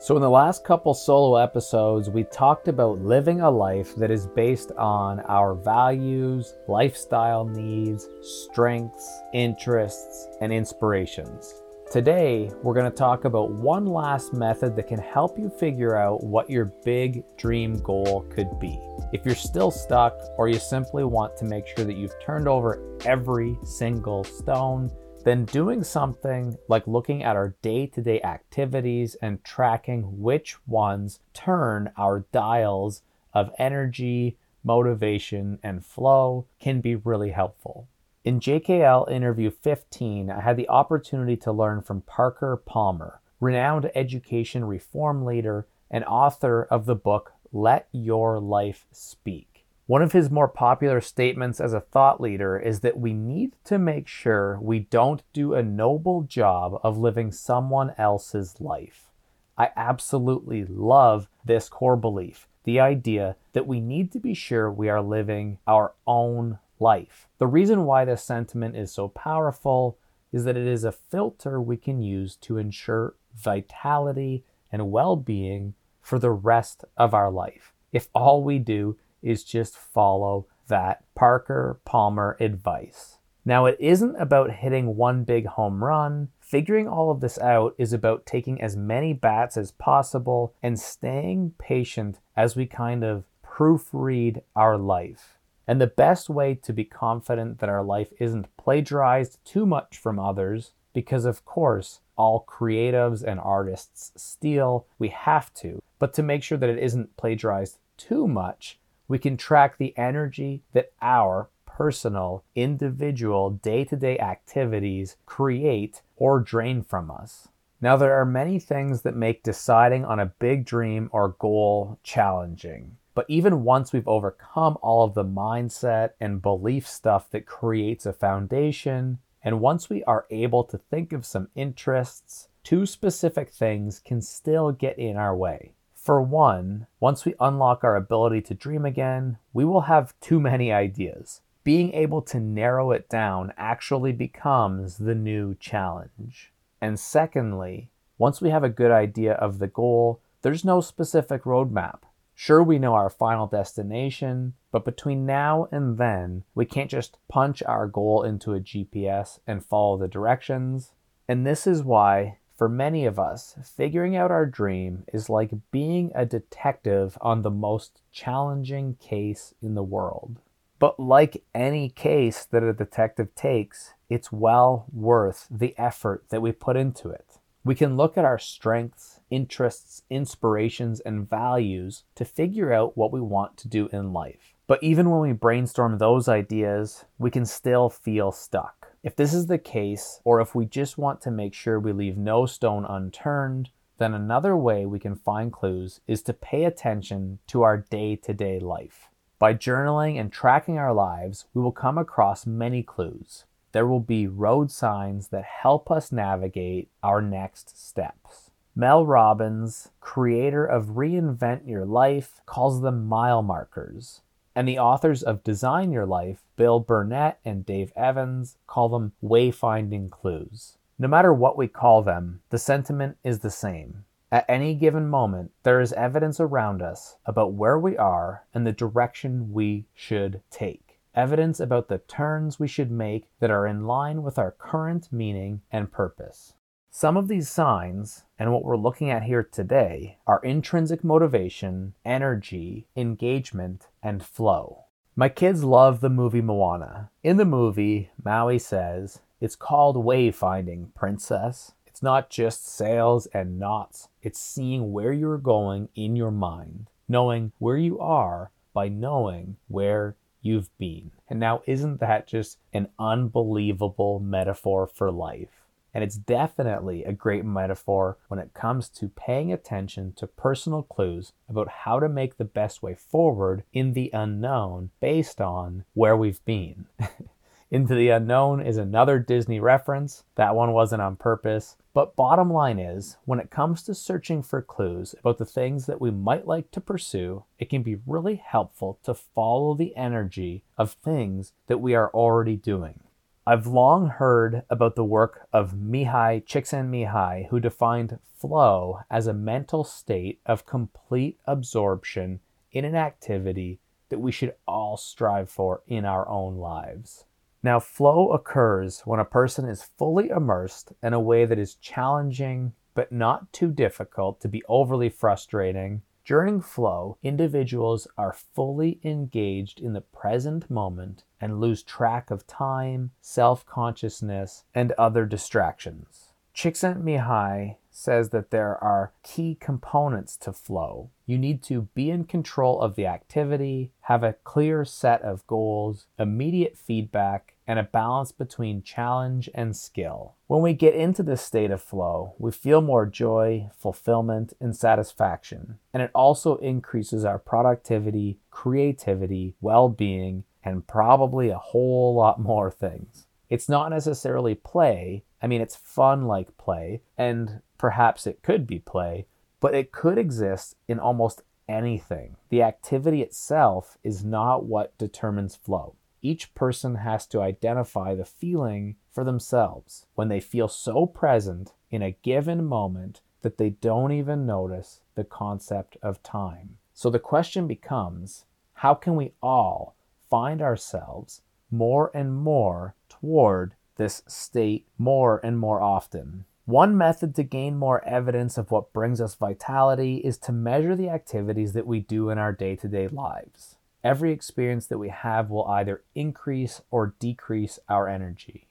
So, in the last couple solo episodes, we talked about living a life that is based on our values, lifestyle needs, strengths, interests, and inspirations. Today, we're going to talk about one last method that can help you figure out what your big dream goal could be. If you're still stuck, or you simply want to make sure that you've turned over every single stone, then doing something like looking at our day to day activities and tracking which ones turn our dials of energy, motivation, and flow can be really helpful. In JKL interview 15, I had the opportunity to learn from Parker Palmer, renowned education reform leader and author of the book Let Your Life Speak. One of his more popular statements as a thought leader is that we need to make sure we don't do a noble job of living someone else's life. I absolutely love this core belief the idea that we need to be sure we are living our own life. The reason why this sentiment is so powerful is that it is a filter we can use to ensure vitality and well being for the rest of our life. If all we do is just follow that Parker Palmer advice. Now, it isn't about hitting one big home run. Figuring all of this out is about taking as many bats as possible and staying patient as we kind of proofread our life. And the best way to be confident that our life isn't plagiarized too much from others, because of course, all creatives and artists steal, we have to, but to make sure that it isn't plagiarized too much, we can track the energy that our personal, individual, day to day activities create or drain from us. Now, there are many things that make deciding on a big dream or goal challenging. But even once we've overcome all of the mindset and belief stuff that creates a foundation, and once we are able to think of some interests, two specific things can still get in our way. For one, once we unlock our ability to dream again, we will have too many ideas. Being able to narrow it down actually becomes the new challenge. And secondly, once we have a good idea of the goal, there's no specific roadmap. Sure, we know our final destination, but between now and then, we can't just punch our goal into a GPS and follow the directions. And this is why for many of us, figuring out our dream is like being a detective on the most challenging case in the world. But like any case that a detective takes, it's well worth the effort that we put into it. We can look at our strengths, interests, inspirations, and values to figure out what we want to do in life. But even when we brainstorm those ideas, we can still feel stuck. If this is the case, or if we just want to make sure we leave no stone unturned, then another way we can find clues is to pay attention to our day to day life. By journaling and tracking our lives, we will come across many clues. There will be road signs that help us navigate our next steps. Mel Robbins, creator of Reinvent Your Life, calls them mile markers. And the authors of Design Your Life, Bill Burnett and Dave Evans, call them wayfinding clues. No matter what we call them, the sentiment is the same. At any given moment, there is evidence around us about where we are and the direction we should take. Evidence about the turns we should make that are in line with our current meaning and purpose. Some of these signs, and what we're looking at here today, are intrinsic motivation, energy, engagement, and flow. My kids love the movie Moana. In the movie, Maui says, It's called wayfinding, princess. It's not just sails and knots, it's seeing where you're going in your mind, knowing where you are by knowing where you've been. And now, isn't that just an unbelievable metaphor for life? And it's definitely a great metaphor when it comes to paying attention to personal clues about how to make the best way forward in the unknown based on where we've been. Into the Unknown is another Disney reference. That one wasn't on purpose. But bottom line is, when it comes to searching for clues about the things that we might like to pursue, it can be really helpful to follow the energy of things that we are already doing. I've long heard about the work of Mihaly Csikszentmihalyi, who defined flow as a mental state of complete absorption in an activity that we should all strive for in our own lives. Now, flow occurs when a person is fully immersed in a way that is challenging but not too difficult to be overly frustrating. During flow, individuals are fully engaged in the present moment and lose track of time, self consciousness, and other distractions. Csikszentmihalyi says that there are key components to flow. You need to be in control of the activity, have a clear set of goals, immediate feedback, and a balance between challenge and skill. When we get into this state of flow, we feel more joy, fulfillment, and satisfaction. And it also increases our productivity, creativity, well being, and probably a whole lot more things. It's not necessarily play. I mean, it's fun like play, and perhaps it could be play, but it could exist in almost anything. The activity itself is not what determines flow. Each person has to identify the feeling for themselves when they feel so present in a given moment that they don't even notice the concept of time. So the question becomes how can we all find ourselves more and more toward this state more and more often? One method to gain more evidence of what brings us vitality is to measure the activities that we do in our day to day lives. Every experience that we have will either increase or decrease our energy.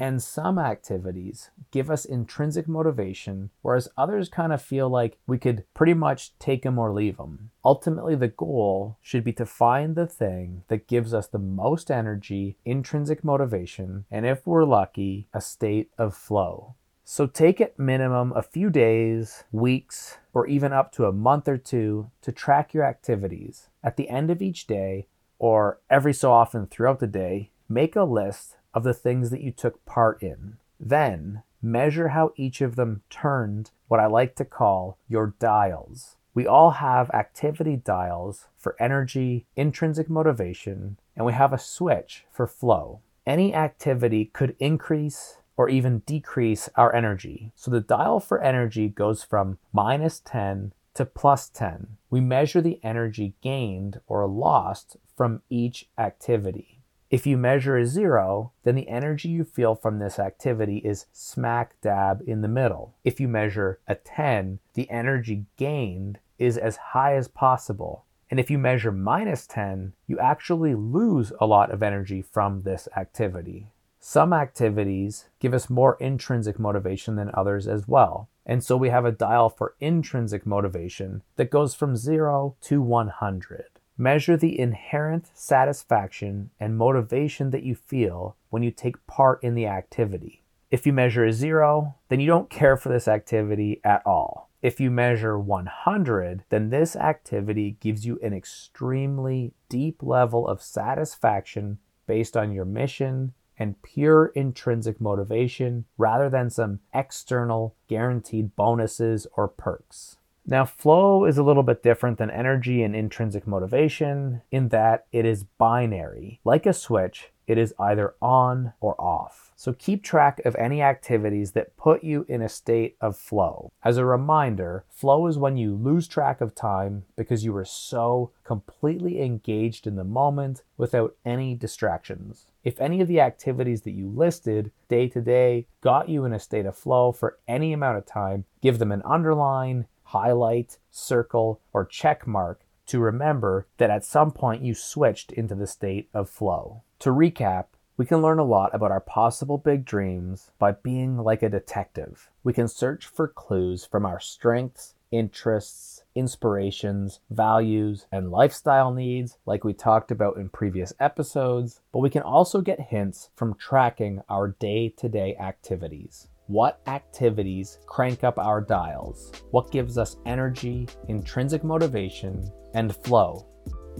And some activities give us intrinsic motivation, whereas others kind of feel like we could pretty much take them or leave them. Ultimately, the goal should be to find the thing that gives us the most energy, intrinsic motivation, and if we're lucky, a state of flow. So take it minimum a few days, weeks, or even up to a month or two to track your activities. At the end of each day, or every so often throughout the day, make a list of the things that you took part in. Then measure how each of them turned what I like to call your dials. We all have activity dials for energy, intrinsic motivation, and we have a switch for flow. Any activity could increase or even decrease our energy. So the dial for energy goes from minus 10 to plus 10. We measure the energy gained or lost from each activity. If you measure a zero, then the energy you feel from this activity is smack dab in the middle. If you measure a 10, the energy gained is as high as possible. And if you measure minus 10, you actually lose a lot of energy from this activity. Some activities give us more intrinsic motivation than others as well. And so we have a dial for intrinsic motivation that goes from 0 to 100. Measure the inherent satisfaction and motivation that you feel when you take part in the activity. If you measure a 0, then you don't care for this activity at all. If you measure 100, then this activity gives you an extremely deep level of satisfaction based on your mission, and pure intrinsic motivation rather than some external guaranteed bonuses or perks. Now, flow is a little bit different than energy and intrinsic motivation in that it is binary. Like a switch, it is either on or off. So keep track of any activities that put you in a state of flow. As a reminder, flow is when you lose track of time because you were so completely engaged in the moment without any distractions. If any of the activities that you listed day to day got you in a state of flow for any amount of time, give them an underline, highlight, circle, or check mark to remember that at some point you switched into the state of flow. To recap, we can learn a lot about our possible big dreams by being like a detective. We can search for clues from our strengths, interests, inspirations, values, and lifestyle needs, like we talked about in previous episodes, but we can also get hints from tracking our day to day activities. What activities crank up our dials? What gives us energy, intrinsic motivation, and flow?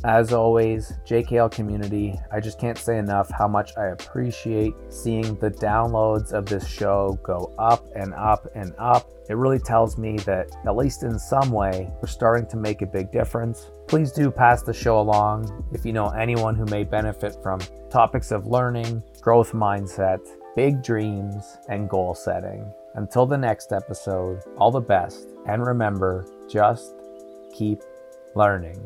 As always, JKL community, I just can't say enough how much I appreciate seeing the downloads of this show go up and up and up. It really tells me that, at least in some way, we're starting to make a big difference. Please do pass the show along if you know anyone who may benefit from topics of learning, growth mindset, big dreams, and goal setting. Until the next episode, all the best, and remember just keep learning.